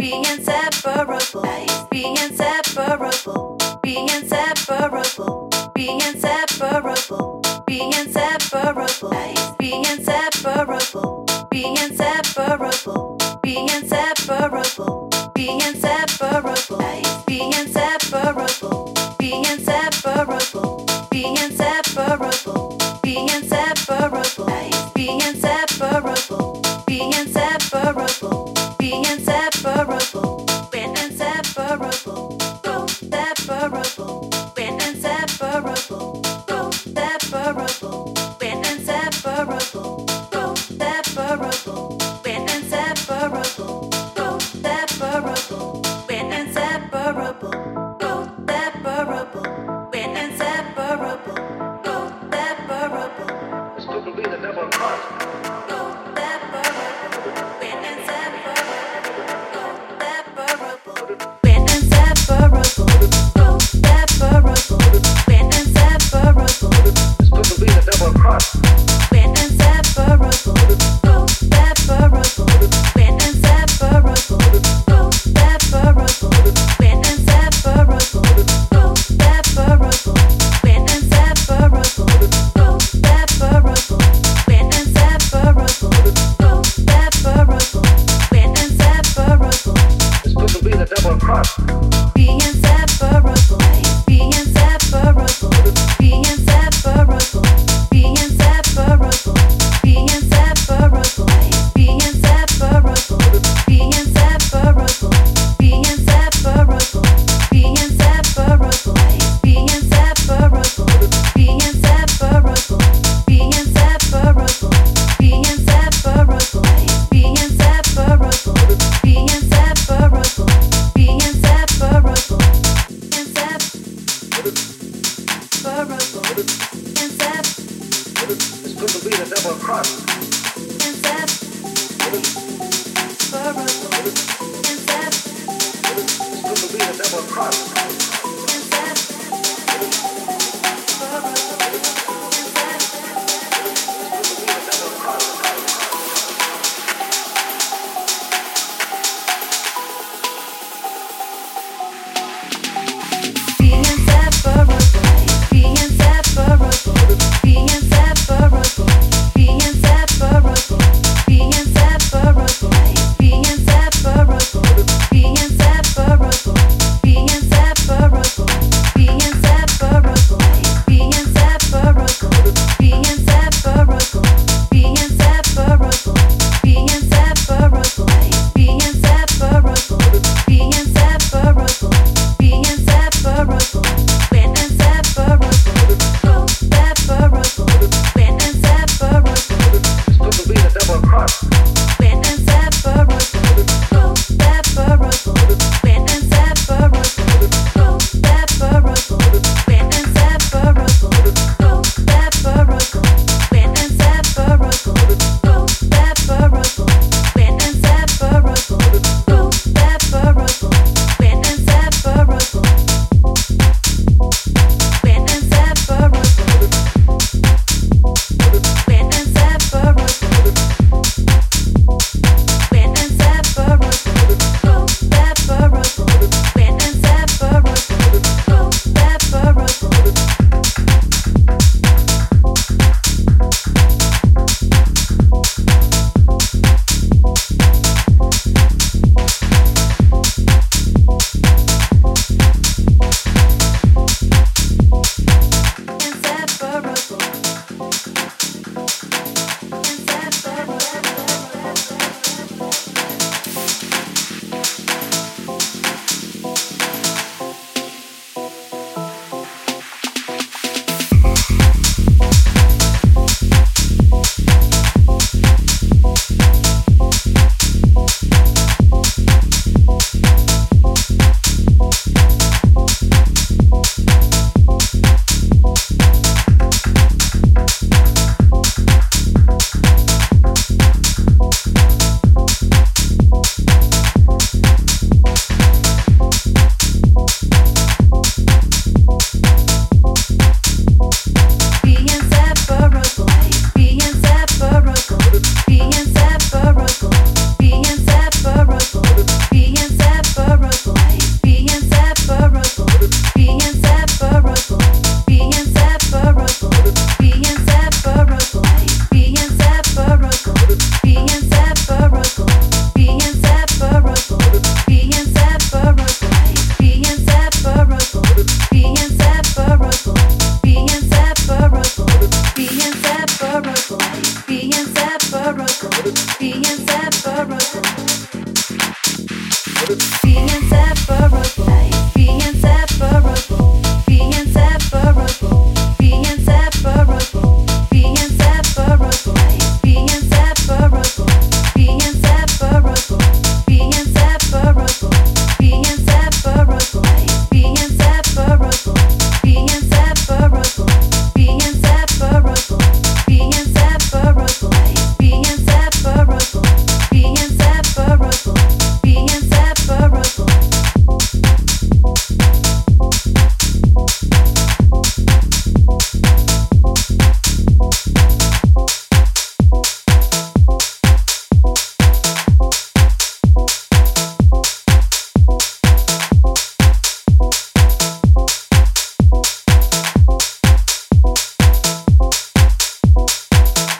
Be inseparable. Be inseparable. Be inseparable. Be inseparable. Be inseparable. Be inseparable. Be inseparable. Be inseparable. Be inseparable. Be inseparable. Be inseparable. Be inseparable. Be inseparable. Private Being